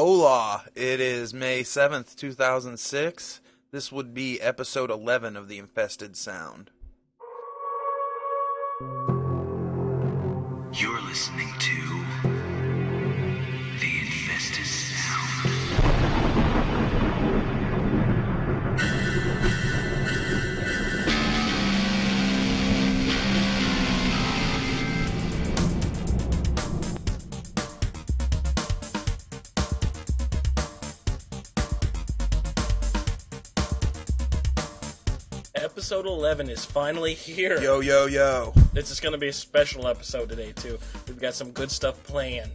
Hola, it is May 7th, 2006. This would be episode 11 of The Infested Sound. You're listening to Episode 11 is finally here. Yo, yo, yo. This is going to be a special episode today, too. We've got some good stuff planned.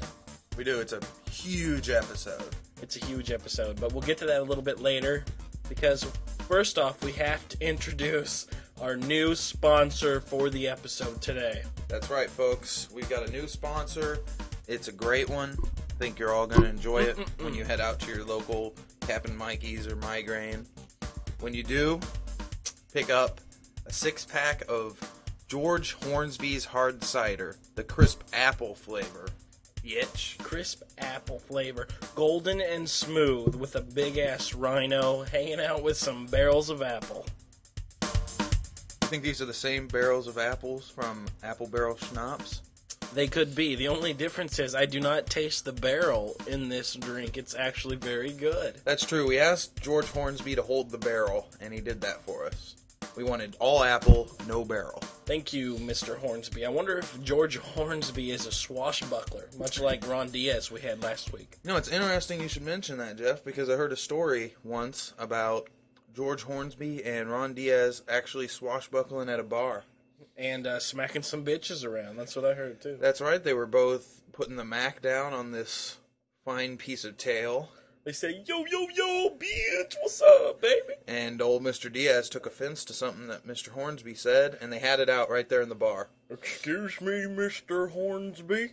We do. It's a huge episode. It's a huge episode, but we'll get to that a little bit later because, first off, we have to introduce our new sponsor for the episode today. That's right, folks. We've got a new sponsor. It's a great one. I think you're all going to enjoy it when you head out to your local Captain Mikey's or Migraine. When you do, pick up a six pack of George Hornsby's hard cider, the crisp apple flavor. Bitch. Crisp apple flavor, golden and smooth, with a big ass rhino hanging out with some barrels of apple. I think these are the same barrels of apples from Apple Barrel Schnapps. They could be. The only difference is I do not taste the barrel in this drink. It's actually very good. That's true. We asked George Hornsby to hold the barrel, and he did that for us. We wanted all apple, no barrel. Thank you, Mr. Hornsby. I wonder if George Hornsby is a swashbuckler, much like Ron Diaz we had last week. You know, it's interesting you should mention that, Jeff, because I heard a story once about George Hornsby and Ron Diaz actually swashbuckling at a bar. And uh, smacking some bitches around. That's what I heard, too. That's right, they were both putting the Mac down on this fine piece of tail, They say, yo, yo, yo, bitch, what's up, baby? and old Mr. Diaz took offense to something that Mr. Hornsby said, and they had it out right there in the bar. Excuse me, Mr. Hornsby.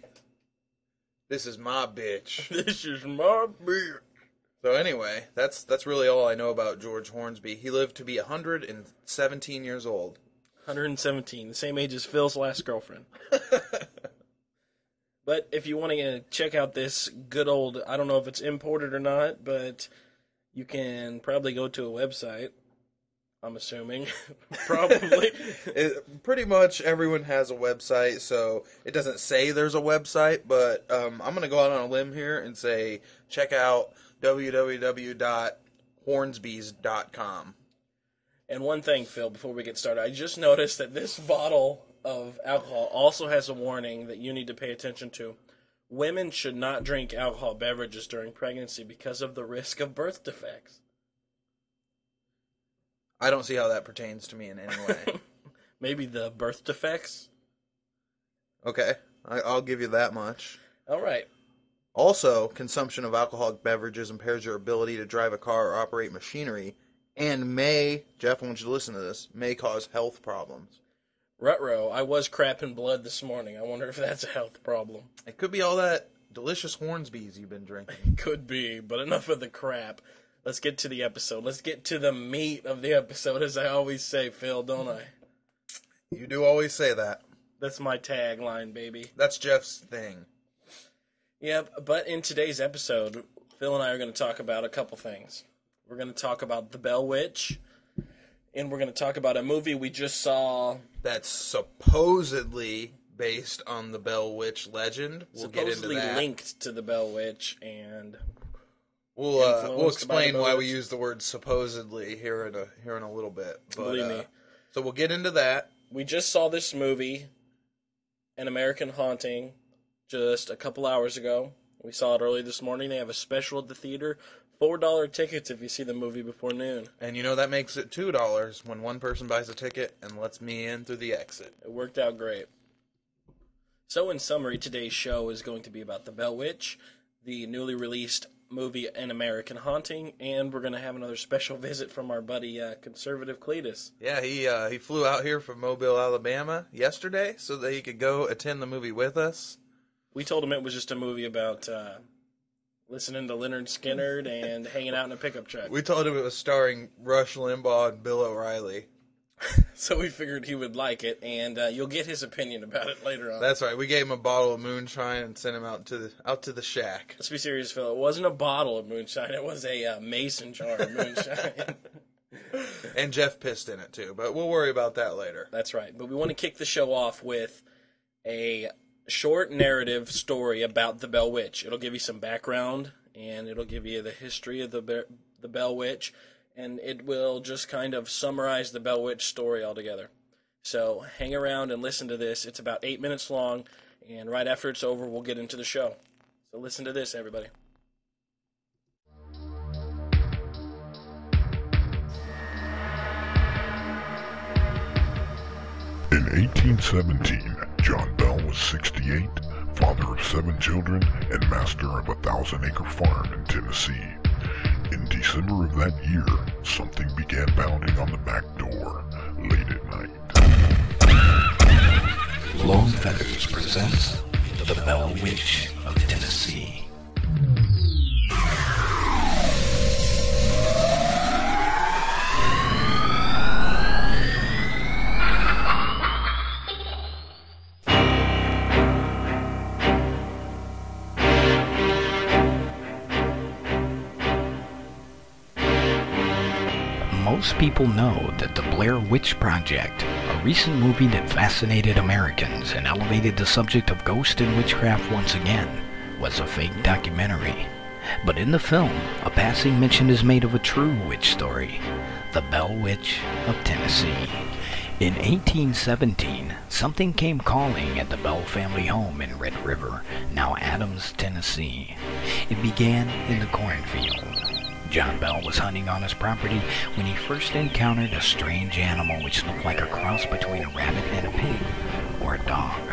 This is my bitch. This is my bitch. So anyway, that's that's really all I know about George Hornsby. He lived to be 117 years old. 117, the same age as Phil's last girlfriend. but if you want to check out this good old, I don't know if it's imported or not, but you can probably go to a website. I'm assuming, probably. It, pretty much everyone has a website, so it doesn't say there's a website, but um, I'm going to go out on a limb here and say check out www.hornsbys.com. and one thing, Phil, before we get started, I just noticed that this bottle of alcohol also has a warning that you need to pay attention to. Women should not drink alcohol beverages during pregnancy because of the risk of birth defects. I don't see how that pertains to me in any way. Maybe the birth defects. okay, I, I'll give you that much. All right. Also, consumption of alcoholic beverages impairs your ability to drive a car or operate machinery, and may, Jeff, I want you to listen to this, may cause health problems. Rutro, I was crapping blood this morning. I wonder if that's a health problem. It could be all that delicious Hornsby's you've been drinking. It Could be, but enough of the crap. Let's get to the episode. Let's get to the meat of the episode, as I always say, Phil, don't I? You do always say that. That's my tagline, baby. That's Jeff's thing. Yep, but in today's episode, Phil and I are going to talk about a couple things. We're going to talk about The Bell Witch, and we're going to talk about a movie we just saw. That's supposedly based on the Bell Witch legend. We'll get into supposedly that. linked to the Bell Witch, and We'll uh, we'll influenced by the explain why we use the word supposedly here in a here in a little bit. But, Believe uh, me. So we'll get into that. we just saw this movie, An American Haunting, just a couple hours ago. We saw it early this morning. They have a special at the theater. Four dollar tickets if you see the movie before noon. And you know that makes it two dollars when one person buys a ticket and lets me in through the exit. It worked out great. So, in summary, today's show is going to be about The Bell Witch, the newly released movie An American Haunting, and we're going to have another special visit from our buddy uh, Conservative Cletus. Yeah, he uh, he flew out here from Mobile, Alabama yesterday so that he could go attend the movie with us. We told him it was just a movie about uh, listening to Lynyrd Skynyrd and hanging out in a pickup truck. We told him it was starring Rush Limbaugh and Bill O'Reilly. so we figured he would like it, and uh, you'll get his opinion about it later on. That's right. We gave him a bottle of moonshine and sent him out to the out to the shack. Let's be serious, Phil. It wasn't a bottle of moonshine; it was a uh, mason jar of moonshine. And Jeff pissed in it too, but we'll worry about that later. That's right. But we want to kick the show off with a short narrative story about the Bell Witch. It'll give you some background, and it'll give you the history of the the Bell Witch, and it will just kind of summarize the Bell Witch story altogether. So hang around and listen to this. It's about eight minutes long, and right after it's over, we'll get into the show. So listen to this, everybody. In 1817, John was 68, father of seven children, and master of a thousand acre farm in Tennessee. In December of that year, something began pounding on the back door late at night. Lone Feathers presents The Bell Witch of Tennessee. People know that the Blair Witch Project, a recent movie that fascinated Americans and elevated the subject of ghost and witchcraft once again, was a fake documentary. But in the film, a passing mention is made of a true witch story, the Bell Witch of Tennessee. In 1817, something came calling at the Bell family home in Red River, now Adams, Tennessee. It began in the cornfield. John Bell was hunting on his property when he first encountered a strange animal which looked like a cross between a rabbit and a pig, or a dog.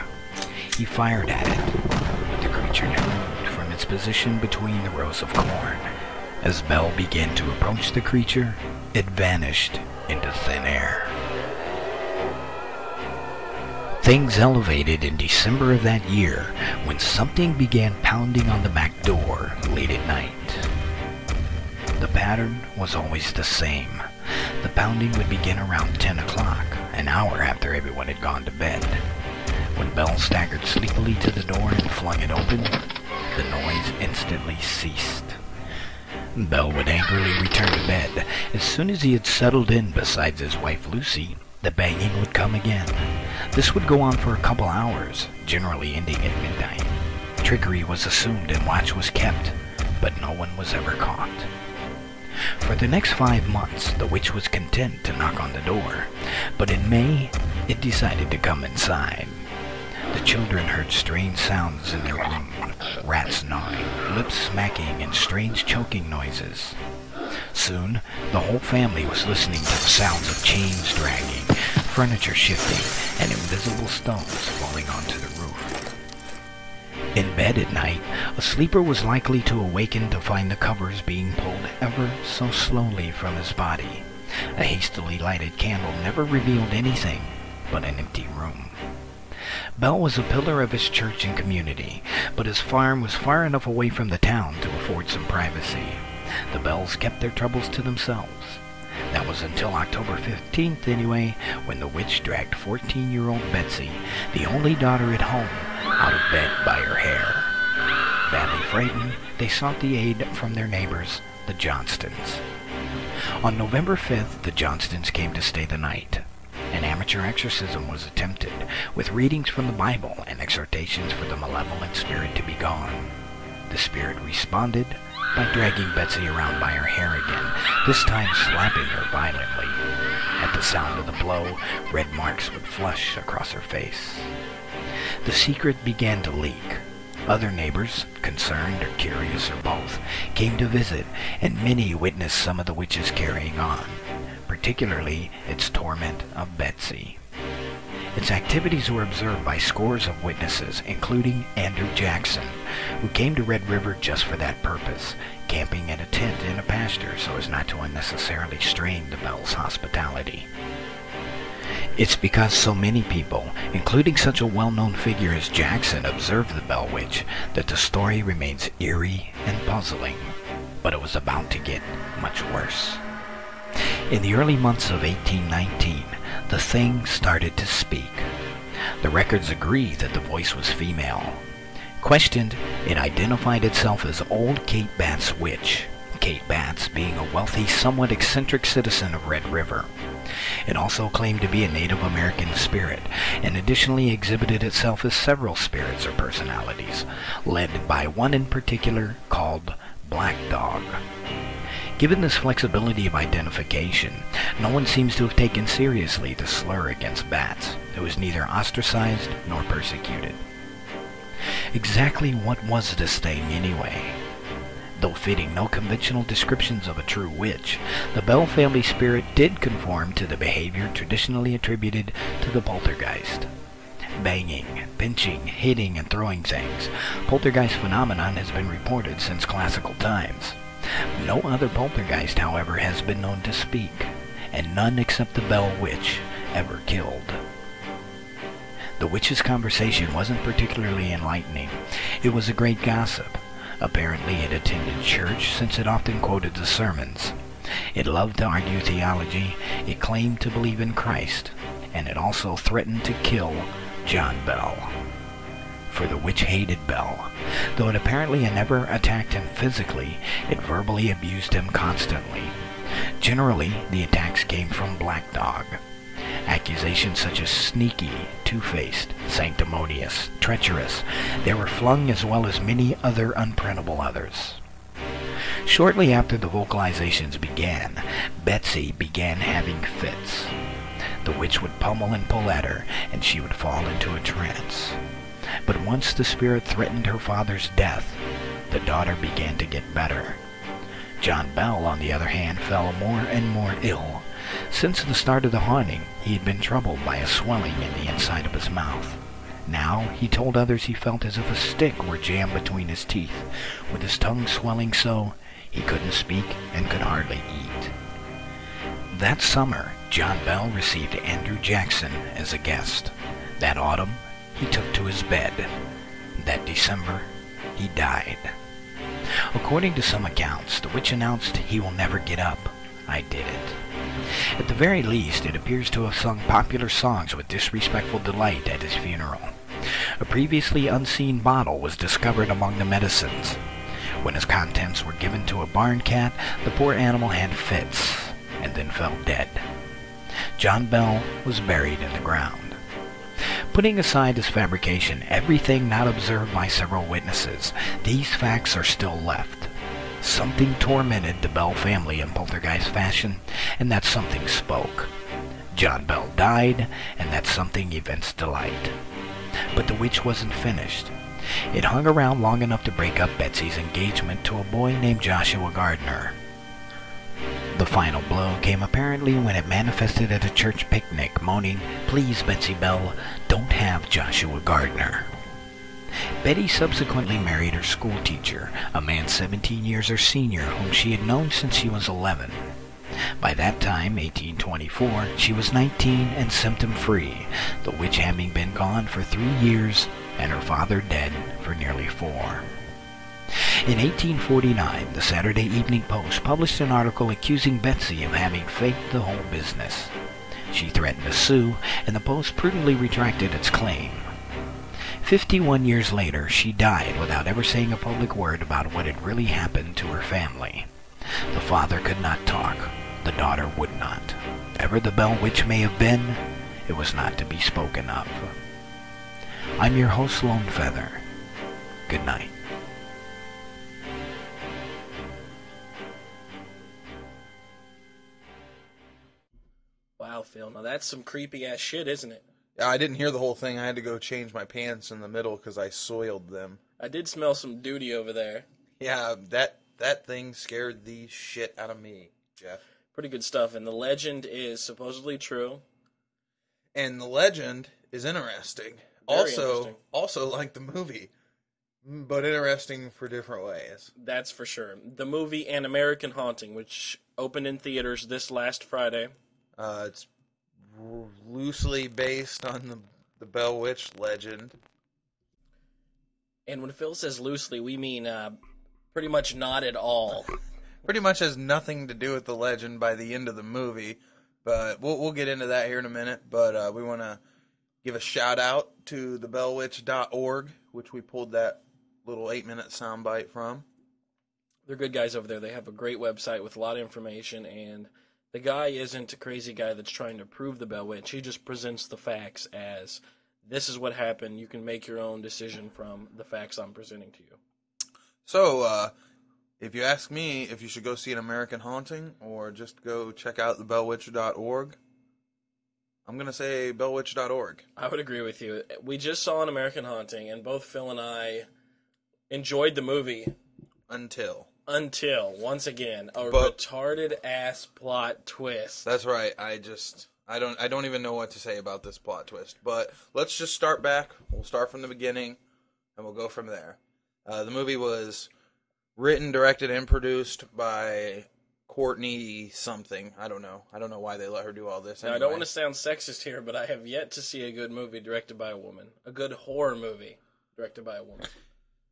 He fired at it, but the creature never moved from its position between the rows of corn. As Bell began to approach the creature, it vanished into thin air. Things elevated in December of that year when something began pounding on the back door late at night. The pattern was always the same. The pounding would begin around 10 o'clock, an hour after everyone had gone to bed. When Bell staggered sleepily to the door and flung it open, the noise instantly ceased. Bell would angrily return to bed. As soon as he had settled in beside his wife Lucy, the banging would come again. This would go on for a couple hours, generally ending at midnight. Trickery was assumed and watch was kept, but no one was ever caught. For the next five months, the witch was content to knock on the door, but in May, it decided to come inside. The children heard strange sounds in their room rats gnawing, lips smacking, and strange choking noises. Soon, the whole family was listening to the sounds of chains dragging, furniture shifting, and invisible stones falling onto the. In bed at night, a sleeper was likely to awaken to find the covers being pulled ever so slowly from his body. A hastily lighted candle never revealed anything but an empty room. Bell was a pillar of his church and community, but his farm was far enough away from the town to afford some privacy. The Bells kept their troubles to themselves. That was until October 15th, anyway, when the witch dragged 14 year old Betsy, the only daughter at home, out of bed by her hair. Badly frightened, they sought the aid from their neighbors, the Johnstons. On November 5th, the Johnstons came to stay the night. An amateur exorcism was attempted, with readings from the Bible and exhortations for the malevolent spirit to be gone. The spirit responded by dragging Betsy around by her hair again, this time slapping her violently. At the sound of the blow, red marks would flush across her face. The secret began to leak. Other neighbors, concerned or curious or both, came to visit, and many witnessed some of the witch's carrying on, particularly its torment of Betsy. Its activities were observed by scores of witnesses, including Andrew Jackson, who came to Red River just for that purpose, camping in a tent in a pasture so as not to unnecessarily strain the Bell's hospitality. It's because so many people, including such a well-known figure as Jackson, observed the Bell Witch that the story remains eerie and puzzling. But it was about to get much worse. In the early months of 1819, the thing started to speak. The records agree that the voice was female. Questioned, it identified itself as Old Kate Batts Witch, Kate Batts being a wealthy, somewhat eccentric citizen of Red River. It also claimed to be a Native American spirit, and additionally exhibited itself as several spirits or personalities, led by one in particular called Black Dog. Given this flexibility of identification, no one seems to have taken seriously the slur against Batts, who was neither ostracized nor persecuted. Exactly what was this thing anyway? Though fitting no conventional descriptions of a true witch, the Bell family spirit did conform to the behavior traditionally attributed to the poltergeist. Banging, pinching, hitting, and throwing things. Poltergeist phenomenon has been reported since classical times. No other poltergeist, however, has been known to speak, and none except the Bell Witch ever killed. The witch's conversation wasn't particularly enlightening. It was a great gossip. Apparently it attended church since it often quoted the sermons. It loved to argue theology, it claimed to believe in Christ, and it also threatened to kill John Bell. For the witch hated Bell. Though it apparently never attacked him physically, it verbally abused him constantly. Generally, the attacks came from Black Dog. Accusations such as sneaky, two-faced, sanctimonious, treacherous, they were flung as well as many other unprintable others. Shortly after the vocalizations began, Betsy began having fits. The witch would pummel and pull at her, and she would fall into a trance. But once the spirit threatened her father's death, the daughter began to get better. John Bell, on the other hand, fell more and more ill. Since the start of the haunting, he had been troubled by a swelling in the inside of his mouth. Now he told others he felt as if a stick were jammed between his teeth, with his tongue swelling so he couldn't speak and could hardly eat. That summer, John Bell received Andrew Jackson as a guest. That autumn, he took to his bed. That December, he died. According to some accounts, the witch announced he will never get up. I did it. At the very least, it appears to have sung popular songs with disrespectful delight at his funeral. A previously unseen bottle was discovered among the medicines. When its contents were given to a barn cat, the poor animal had fits, and then fell dead. John Bell was buried in the ground. Putting aside his fabrication, everything not observed by several witnesses, these facts are still left. Something tormented the Bell family in poltergeist fashion, and that something spoke. John Bell died, and that something evinced delight. But the witch wasn't finished. It hung around long enough to break up Betsy's engagement to a boy named Joshua Gardner. The final blow came apparently when it manifested at a church picnic, moaning, Please, Betsy Bell, don't have Joshua Gardner. Betty subsequently married her schoolteacher, a man 17 years her senior whom she had known since she was 11. By that time, 1824, she was 19 and symptom-free, the witch having been gone for three years and her father dead for nearly four. In 1849, the Saturday Evening Post published an article accusing Betsy of having faked the whole business. She threatened to sue, and the Post prudently retracted its claim. Fifty-one years later, she died without ever saying a public word about what had really happened to her family. The father could not talk. The daughter would not. Ever the Bell Witch may have been, it was not to be spoken of. I'm your host, Lone Feather. Good night. Phil. Now that's some creepy ass shit, isn't it? Yeah, I didn't hear the whole thing. I had to go change my pants in the middle because I soiled them. I did smell some duty over there. Yeah, that that thing scared the shit out of me, Jeff. Pretty good stuff. And the legend is supposedly true. And the legend is interesting. Very also, interesting. also like the movie, but interesting for different ways. That's for sure. The movie An American Haunting, which opened in theaters this last Friday. Uh, it's loosely based on the the Bell Witch legend. And when Phil says loosely, we mean uh, pretty much not at all. Pretty much has nothing to do with the legend by the end of the movie, But we'll we'll get into that here in a minute. But uh, we want to give a shout out to the bellwitch.org, which we pulled that little eight minute soundbite from. They're good guys over there. They have a great website with a lot of information, and the guy isn't a crazy guy that's trying to prove the Bell Witch. He just presents the facts as this is what happened. You can make your own decision from the facts I'm presenting to you. So, uh, if you ask me if you should go see an American Haunting or just go check out the bellwitch.org, I'm going to say bellwitch.org. I would agree with you. We just saw an American Haunting, and both Phil and I enjoyed the movie Until. Until, once again, a But- retarded ass plot twist. That's right. I just I don't I don't even know what to say about this plot twist. But let's just start back. We'll start from the beginning, and we'll go from there. Uh, the movie was written, directed, and produced by Courtney something. I don't know. I don't know why they let her do all this. Now, I don't want to sound sexist here, but I have yet to see a good movie directed by a woman. A good horror movie directed by a woman.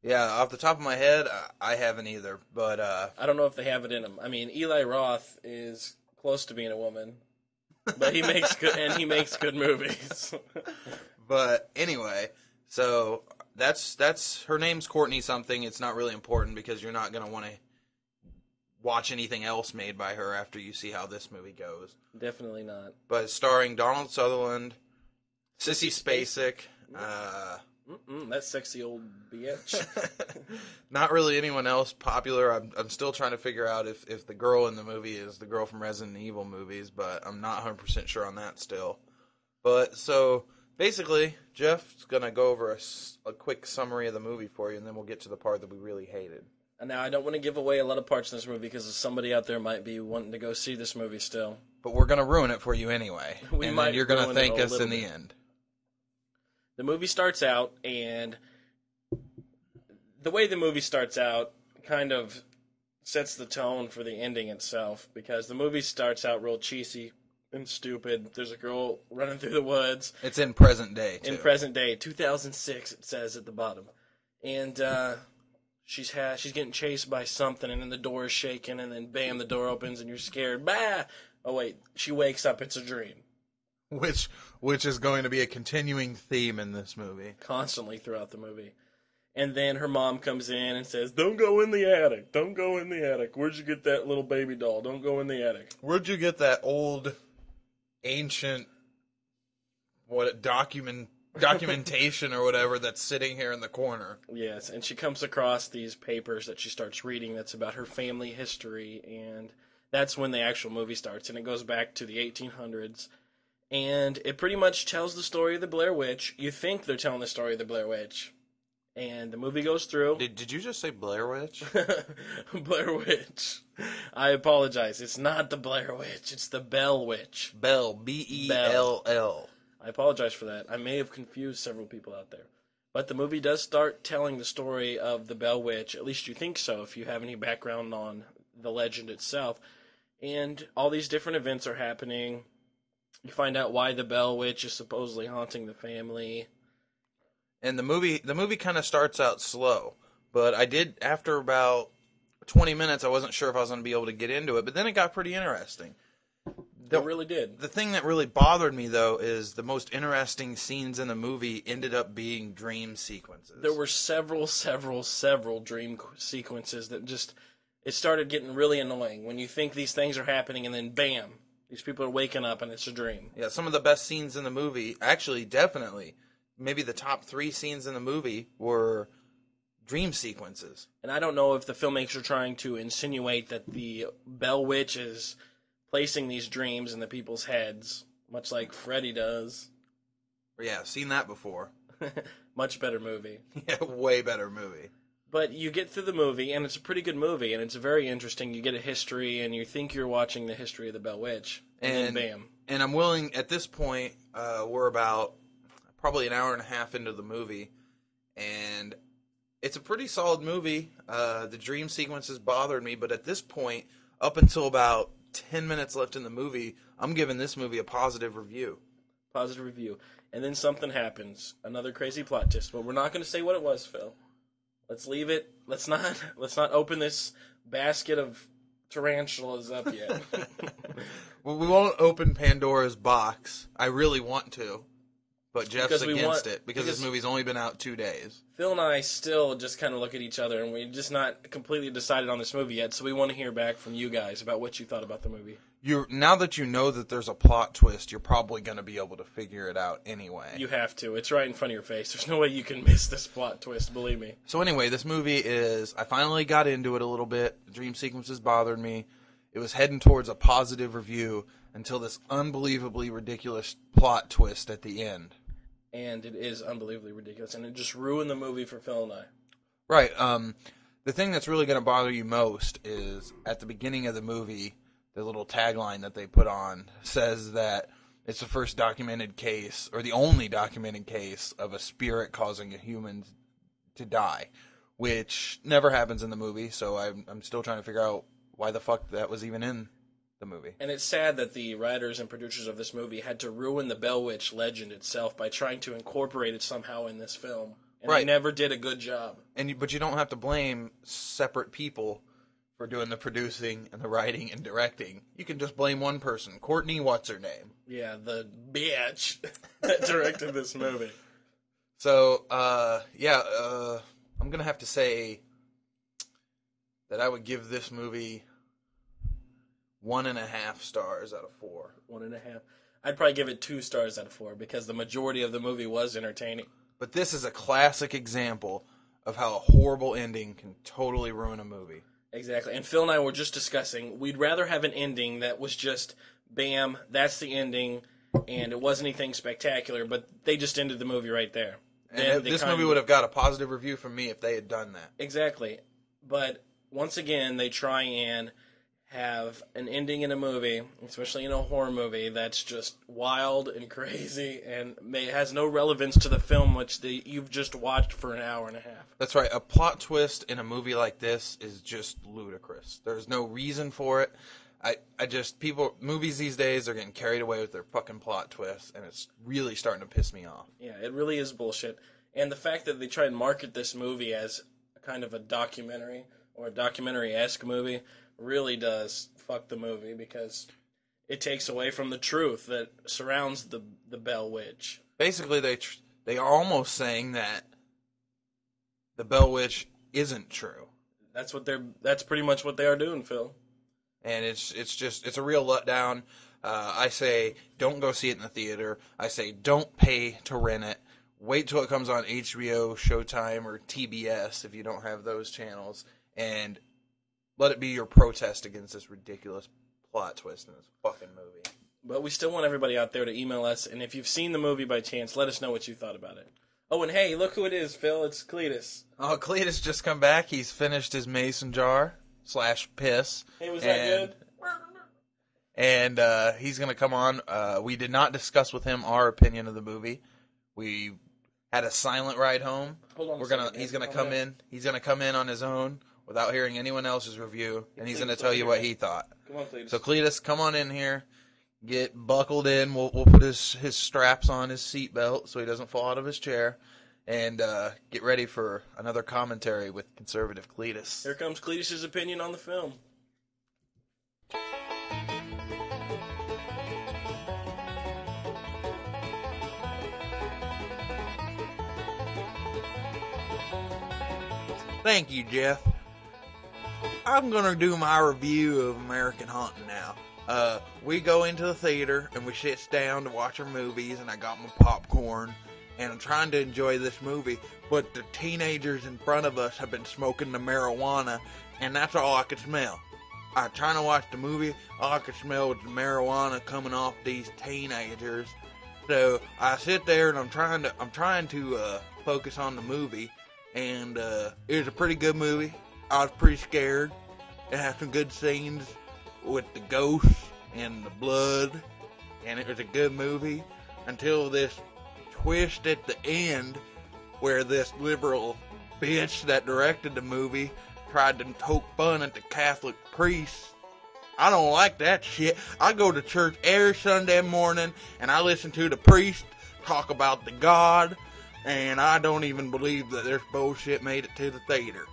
Yeah, off the top of my head, I- haven't either. But uh, I don't know if they have it in them. I mean, Eli Roth is close to being a woman, but he makes good and he makes good movies. But anyway, so that's that's her name's Courtney something. It's not really important because you're not gonna want to watch anything else made by her after you see how this movie goes. Definitely not. But starring Donald Sutherland, Sissy Spacek, uh, Mm-mm, that sexy old bitch. not really anyone else popular. I'm I'm still trying to figure out if if the girl in the movie is the girl from Resident Evil movies, but I'm not 100 percent sure on that still. But so basically, Jeff's gonna go over a quick summary of the movie for you, and then we'll get to the part that we really hated. And now I don't want to give away a lot of parts in this movie because somebody out there might be wanting to go see this movie still. But we're gonna ruin it for you anyway, We and might you're gonna thank us in little the end. The movie starts out and the way the movie starts out kind of sets the tone for the ending itself because the movie starts out real cheesy and stupid. There's a girl running through the woods It's in present day. Too. in present day, 2006 it says at the bottom. And uh she's ha- she's getting chased by something and then the door is shaking and then bam the door opens and you're scared. Bah! Oh wait, she wakes up it's a dream. which which is going to be a continuing theme in this movie. constantly throughout the movie. And then her mom comes in and says, "Don't go in the attic. Don't go in the attic. Where'd you get that little baby doll? Don't go in the attic." Where'd you get that old, ancient, what document documentation or whatever that's sitting here in the corner? Yes, and she comes across these papers that she starts reading that's about her family history and that's when the actual movie starts and it goes back to the 1800s. And it pretty much tells the story of the Blair Witch. You think they're telling the story of the Blair Witch. And the movie goes through. Did Did you just say Blair Witch? Blair Witch. I apologize. It's not the Blair Witch. It's the Bell Witch. Bell B E L L. I apologize for that. I may have confused several people out there. But the movie does start telling the story of the Bell Witch. At least you think so if you have any background on the legend itself. And all these different events are happening. You find out why the Bell Witch is supposedly haunting the family. And the movie the movie kind of starts out slow, but I did after about twenty minutes I wasn't sure if I was going to be able to get into it, but then it got pretty interesting. It really did. The thing that really bothered me though is the most interesting scenes in the movie ended up being dream sequences. There were several, several, several dream sequences that just it started getting really annoying when you think these things are happening and then bam, these people are waking up and it's a dream. yeah, some of the best scenes in the movie, actually, definitely, maybe the top three scenes in the movie were dream sequences. And I don't know if the filmmakers are trying to insinuate that the Bell Witch is placing these dreams in the people's heads, much like Freddy does. Yeah, seen that before. much better movie. yeah, way better movie. But you get through the movie, and it's a pretty good movie, and it's very interesting. You get a history, and you think you're watching the history of the Bell Witch, and, And bam. and I'm willing at this point. Uh, we're about probably an hour and a half into the movie, and it's a pretty solid movie. Uh, the dream sequences bothered me, but at this point, up until about ten minutes left in the movie, I'm giving this movie a positive review. positive review. And then something happens, another crazy plot twist. But we're not going to say what it was, Phil. Let's leave it. Let's not. Let's not open this basket of tarantulas up yet. Well, we won't open Pandora's box. I really want to, but Jeff's Because against want- it because, because- this movie's only been out two days. Phil and I still just kind of look at each other, and we're just not completely decided on this movie yet. So we want to hear back from you guys about what you thought about the movie. You now that you know that there's a plot twist, you're probably going to be able to figure it out anyway. You have to. It's right in front of your face. There's no way you can miss this plot twist. Believe me. So anyway, this movie is I finally got into it a little bit. The dream sequences bothered me. It was heading towards a positive review until this unbelievably ridiculous plot twist at the end. And it is unbelievably ridiculous, and it just ruined the movie for Phil and I. Right. Um the thing that's really going to bother you most is at the beginning of the movie, the little tagline that they put on says that it's the first documented case or the only documented case of a spirit causing a human to die, which never happens in the movie. So I'm I'm still trying to figure out why the fuck that was even in the movie. And it's sad that the writers and producers of this movie had to ruin the Bell Witch legend itself by trying to incorporate it somehow in this film. And they never did a good job. And you, but you don't have to blame separate people for doing the producing and the writing and directing. You can just blame one person, Courtney. What's her name? Yeah, the bitch that directed this movie. So, uh, yeah, uh, I'm gonna have to say that I would give this movie one and a half stars out of four. One and a half. I'd probably give it two stars out of four because the majority of the movie was entertaining. But this is a classic example of how a horrible ending can totally ruin a movie. Exactly. And Phil and I were just discussing we'd rather have an ending that was just bam, that's the ending, and it wasn't anything spectacular, but they just ended the movie right there. And this movie would have got a positive review from me if they had done that. Exactly. But once again, they try and have an ending in a movie, especially in a horror movie, that's just wild and crazy and may, has no relevance to the film which the, you've just watched for an hour and a half. That's right. A plot twist in a movie like this is just ludicrous. There's no reason for it. I, I just people movies these days are getting carried away with their fucking plot twists, and it's really starting to piss me off. Yeah, it really is bullshit. And the fact that they try and market this movie as kind of a documentary or a documentary esque movie really does fuck the movie because it takes away from the truth that surrounds the the Bell Witch. Basically, they tr- they are almost saying that the Bell Witch isn't true, That's what they're. That's pretty much what they are doing, Phil. and it's it's just it's a real letdown. Uh, I say don't go see it in the theater. I say don't pay to rent it. Wait till it comes on HBO, Showtime, or TBS if you don't have those channels, and let it be your protest against this ridiculous plot twist in this fucking movie. But we still want everybody out there to email us, and if you've seen the movie by chance, let us know what you thought about it. Oh, and hey, look who it is, Phil. It's Cletus. Oh, Cletus just come back. He's finished his mason jar slash piss. Hey, was that And- good? and uh, he's going to come on. Uh, we did not discuss with him our opinion of the movie. We had a silent ride home. Hold on We're gonna. second, He's gonna come in. He's gonna come in on his own without hearing anyone else's review, and he's gonna tell you what he thought. Come on, Cletus. So Cletus, come on in here. Get buckled in. We'll we'll put his his straps on his seatbelt so he doesn't fall out of his chair, and uh, get ready for another commentary with conservative Cletus. Here comes Cletus's opinion on the film. Thank you, Jeff. I'm gonna do my review of American Haunting now. Uh, we go into the theater and we sit down to watch our movies, and I got my popcorn, and I'm trying to enjoy this movie. But the teenagers in front of us have been smoking the marijuana, and that's all I could smell. I trying to watch the movie, all I could smell was the marijuana coming off these teenagers. So I sit there and I'm trying to I'm trying to uh, focus on the movie, and uh, it was a pretty good movie. I was pretty scared. It had some good scenes with the ghosts and the blood, and it was a good movie until this twist at the end where this liberal bitch that directed the movie tried to poke fun at the Catholic priests. I don't like that shit. I go to church every Sunday morning and I listen to the priest talk about the God, and I don't even believe that this bullshit made it to the theater.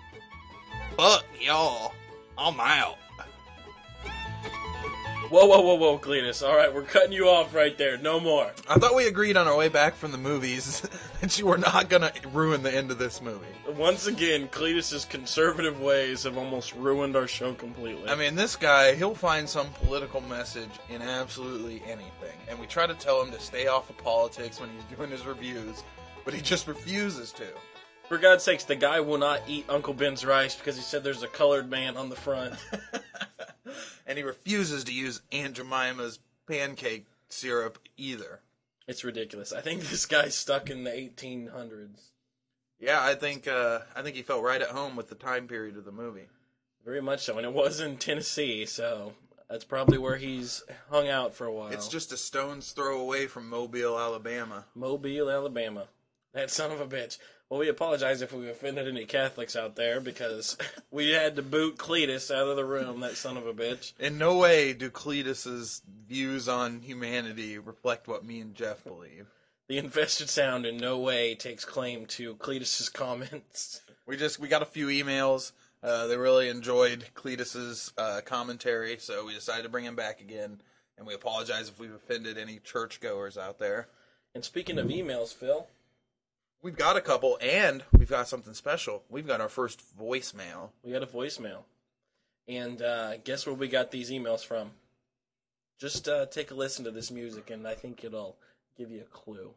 Fuck y'all. I'm out. Whoa, whoa, whoa, whoa, Cletus. All right, we're cutting you off right there. No more. I thought we agreed on our way back from the movies that you were not gonna ruin the end of this movie. Once again, Cletus's conservative ways have almost ruined our show completely. I mean, this guy, he'll find some political message in absolutely anything. And we try to tell him to stay off of politics when he's doing his reviews, but he just refuses to. For God's sakes, the guy will not eat Uncle Ben's rice because he said there's a colored man on the front. And he refuses to use Aunt Jemima's pancake syrup either. it's ridiculous. I think this guy's stuck in the 1800s. Yeah, I think uh, I think he felt right at home with the time period of the movie. Very much so. And it was in Tennessee, so that's probably where he's hung out for a while. It's just a stone's throw away from Mobile, Alabama. Mobile, Alabama. That son of a bitch. Well, we apologize if we offended any Catholics out there because we had to boot Cletus out of the room, that son of a bitch. In no way do Cletus's views on humanity reflect what me and Jeff believe. The infested sound in no way takes claim to Cletus's comments. We just we got a few emails. Uh, they really enjoyed Cletus's uh, commentary, so we decided to bring him back again. And we apologize if we've offended any churchgoers out there. And speaking of emails, Phil, We've got a couple, and we've got something special. We've got our first voicemail. we got a voicemail. And uh, guess where we got these emails from? Just uh, take a listen to this music, and I think it'll give you a clue.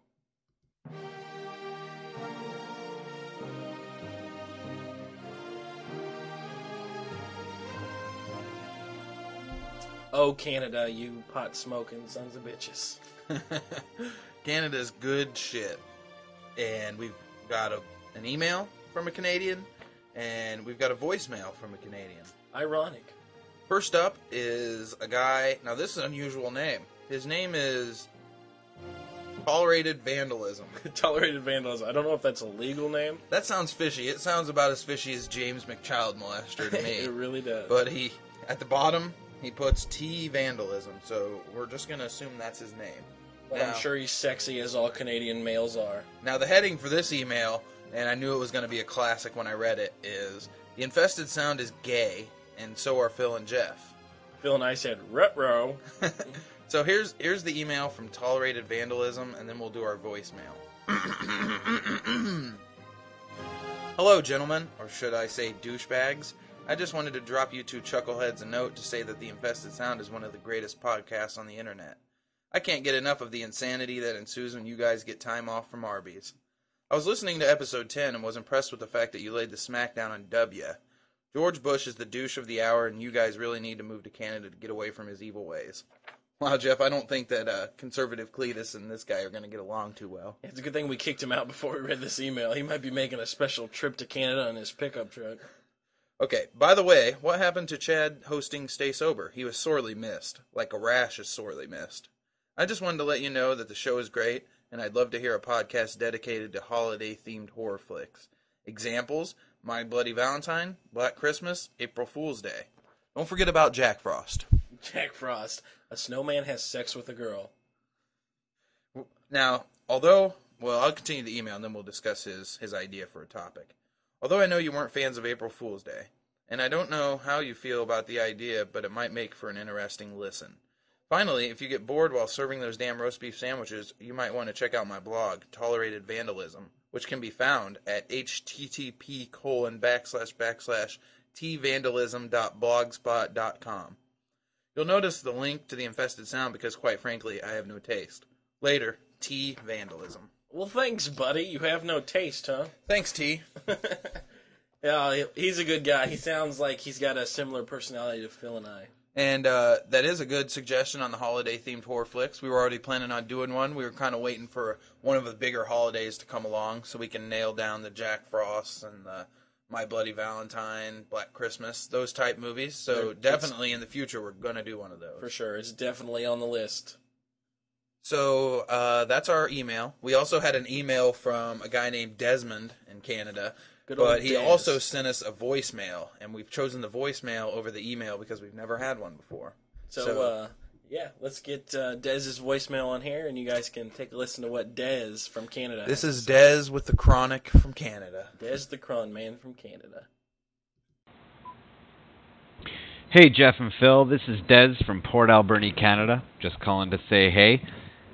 Oh, Canada, you pot smoking sons of bitches. Canada's good shit. And we've got a, an email from a Canadian, and we've got a voicemail from a Canadian. Ironic. First up is a guy. Now, this is an unusual name. His name is Tolerated Vandalism. Tolerated vandalism. I don't know if that's a legal name. That sounds fishy. It sounds about as fishy as James McChild Molester to me. it really does. but he, at the bottom, he puts T Vandalism. So we're just going to assume that's his name. But Now- I'm sure he's sexy as all Canadian males are. Now, the heading for this email, and I knew it was going to be a classic when I read it, is The infested sound is gay, and so are Phil and Jeff. Phil and I said, "Retro." So here's here's the email from Tolerated Vandalism, and then we'll do our voicemail. Hello, gentlemen, or should I say douchebags? I just wanted to drop you two chuckleheads a note to say that The Infested Sound is one of the greatest podcasts on the internet. I can't get enough of the insanity that ensues when you guys get time off from Arby's. I was listening to episode 10 and was impressed with the fact that you laid the smackdown on W. George Bush is the douche of the hour, and you guys really need to move to Canada to get away from his evil ways. Wow, Jeff, I don't think that uh, conservative Cletus and this guy are going to get along too well. It's a good thing we kicked him out before we read this email. He might be making a special trip to Canada on his pickup truck. Okay, by the way, what happened to Chad hosting Stay Sober? He was sorely missed, like a rash is sorely missed. I just wanted to let you know that the show is great, and I'd love to hear a podcast dedicated to holiday themed horror flicks. Examples My Bloody Valentine, Black Christmas, April Fool's Day. Don't forget about Jack Frost. Jack Frost, a snowman has sex with a girl. Now, although, well, I'll continue the email and then we'll discuss his, his idea for a topic. Although I know you weren't fans of April Fool's Day, and I don't know how you feel about the idea, but it might make for an interesting listen. Finally, if you get bored while serving those damn roast beef sandwiches, you might want to check out my blog, Tolerated Vandalism, which can be found at http colon backslash backslash tvandalism.blogspot.com. You'll notice the link to the infested sound because, quite frankly, I have no taste. Later, T Vandalism. Well, thanks, buddy. You have no taste, huh? Thanks, T. Yeah, he's a good guy. He sounds like he's got a similar personality to Phil and I. And uh, that is a good suggestion on the holiday themed horror flicks. We were already planning on doing one. We were kind of waiting for one of the bigger holidays to come along so we can nail down the Jack Frost and the My Bloody Valentine, Black Christmas, those type movies. So It's- definitely in the future we're going to do one of those. For sure. It's definitely on the list. So uh, that's our email. We also had an email from a guy named Desmond in Canada. Good but he Des. also sent us a voicemail, and we've chosen the voicemail over the email because we've never had one before. So, uh, yeah, let's get uh, Dez's voicemail on here, and you guys can take a listen to what Dez from Canada. this has is to say. Dez with the Chronic from Canada. Dez the Cron man from Canada. Hey, Jeff and Phil. This is Dez from Port Alberni, Canada. Just calling to say hey.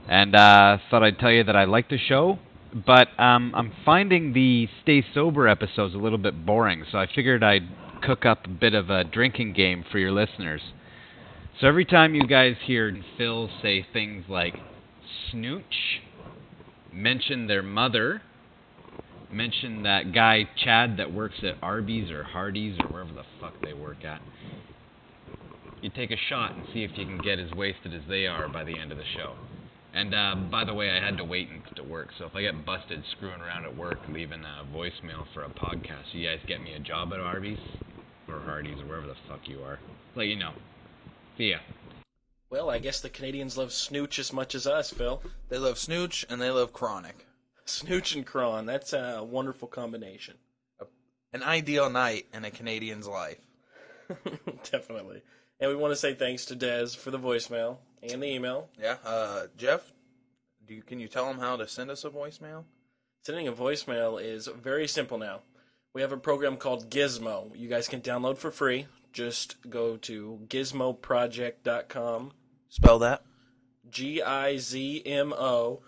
And uh, thought I'd tell you that I like the show, but um, I'm finding the Stay Sober episodes a little bit boring, so I figured I'd cook up a bit of a drinking game for your listeners. So every time you guys hear Phil say things like snooch, mention their mother, mention that guy Chad that works at Arby's or Hardee's or wherever the fuck they work at, you take a shot and see if you can get as wasted as they are by the end of the show. And uh, by the way, I had to wait and to work, so if I get busted screwing around at work, leaving a voicemail for a podcast, you guys get me a job at Arby's or Hardee's or wherever the fuck you are. Let you know. See ya. Well, I guess the Canadians love snooch as much as us, Phil. They love Snooch and they love Chronic. Snooch and Cron, that's a wonderful combination. An ideal night in a Canadian's life. Definitely. And we want to say thanks to Dez for the voicemail and the email. Yeah, uh, Jeff, do you, can you tell them how to send us a voicemail? Sending a voicemail is very simple now. We have a program called Gizmo. You guys can download for free. Just go to gizmoproject.com, Spell that. G I Z M O,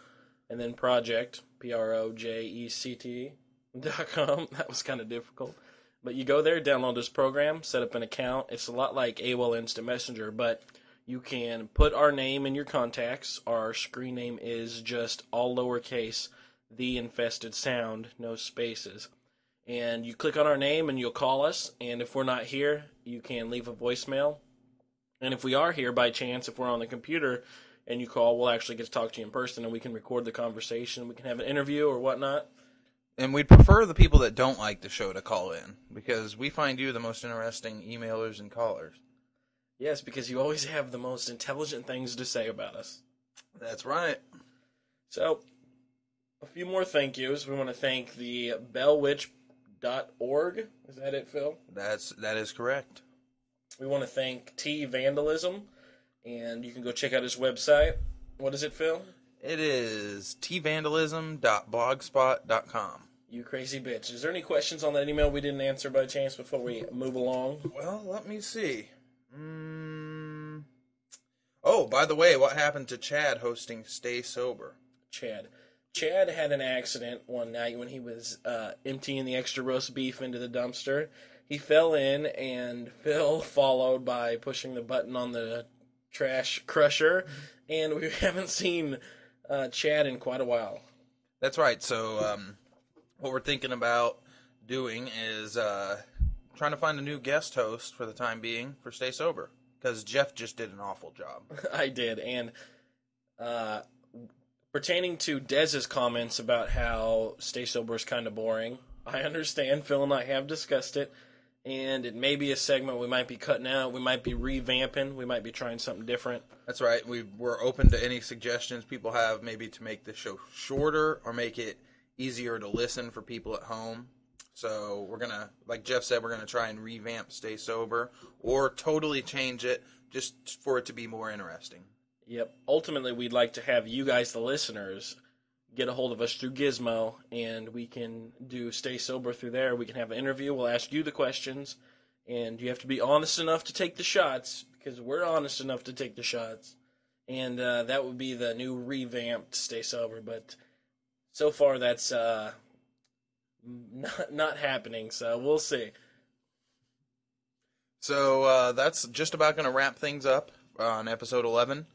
and then project, P R O J E C T dot com. That was kind of difficult. But you go there, download this program, set up an account. It's a lot like AOL Instant Messenger, but you can put our name in your contacts. Our screen name is just all lowercase, the infested sound, no spaces. And you click on our name and you'll call us. And if we're not here, you can leave a voicemail. And if we are here by chance, if we're on the computer and you call, we'll actually get to talk to you in person and we can record the conversation. We can have an interview or whatnot. And we'd prefer the people that don't like the show to call in because we find you the most interesting emailers and callers. Yes, because you always have the most intelligent things to say about us. That's right. So, a few more thank yous. We want to thank the bellwitch.org. Is that it, Phil? That's that is correct. We want to thank T Vandalism, and you can go check out his website. What is it, Phil? It is tvandalism.blogspot.com. You crazy bitch. Is there any questions on that email we didn't answer by chance before we move along? Well, let me see. Oh, by the way, what happened to Chad hosting Stay Sober? Chad. Chad had an accident one night when he was uh, emptying the extra roast beef into the dumpster. He fell in, and Phil followed by pushing the button on the trash crusher, and we haven't seen uh, Chad in quite a while. That's right. So, um, what we're thinking about doing is uh, trying to find a new guest host for the time being for Stay Sober because Jeff just did an awful job. I did, and uh, pertaining to Dez's comments about how Stay Sober is kind of boring, I understand. Phil and I have discussed it, and it may be a segment we might be cutting out. We might be revamping. We might be trying something different. That's right. We we're open to any suggestions people have, maybe to make the show shorter or make it easier to listen for people at home. So we're gonna, like Jeff said, we're gonna try and revamp Stay Sober or totally change it just for it to be more interesting. Yep. Ultimately, we'd like to have you guys, the listeners, get a hold of us through Gizmo, and we can do Stay Sober through there. We can have an interview. We'll ask you the questions, and you have to be honest enough to take the shots because we're honest enough to take the shots. And uh, that would be the new revamped Stay Sober. But so far, that's uh, not not happening. So we'll see. So uh, that's just about going to wrap things up on episode 11.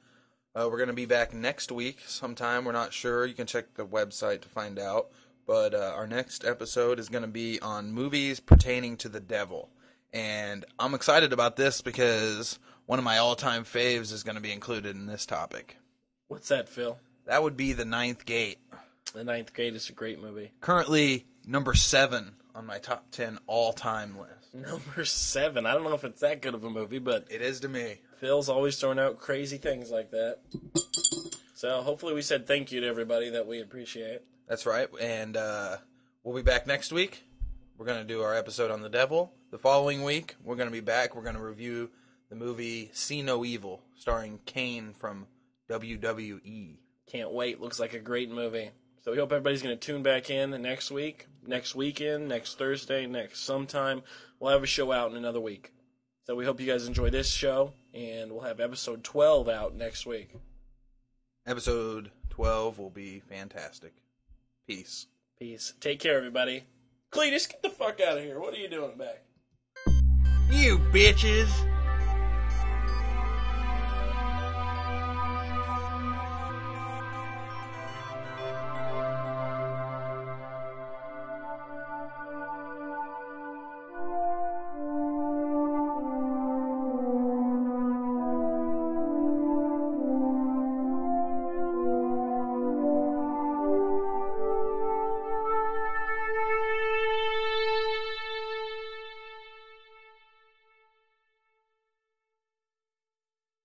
Uh, we're going to be back next week sometime. We're not sure. You can check the website to find out. But uh, our next episode is going to be on movies pertaining to the devil. And I'm excited about this because one of my all time faves is going to be included in this topic. What's that, Phil? That would be The Ninth Gate. The Ninth Gate is a great movie. Currently number seven on my top 10 all time list. Number seven. I don't know if it's that good of a movie, but It is to me. Phil's always throwing out crazy things like that. So hopefully we said thank you to everybody that we appreciate. That's right. And uh, we'll be back next week. We're going to do our episode on the devil. The following week, we're going to be back. We're going to review the movie See No Evil, starring Kane from. WWE. Can't wait. Looks like a great movie. So we hope everybody's going to tune back in next week, next weekend, next Thursday, next sometime. We'll have a show out in another week. So we hope you guys enjoy this show, and we'll have episode 12 out next week. Episode 12 will be fantastic. Peace. Peace. Take care, everybody. Cletus, get the fuck out of here. What are you doing back? You bitches!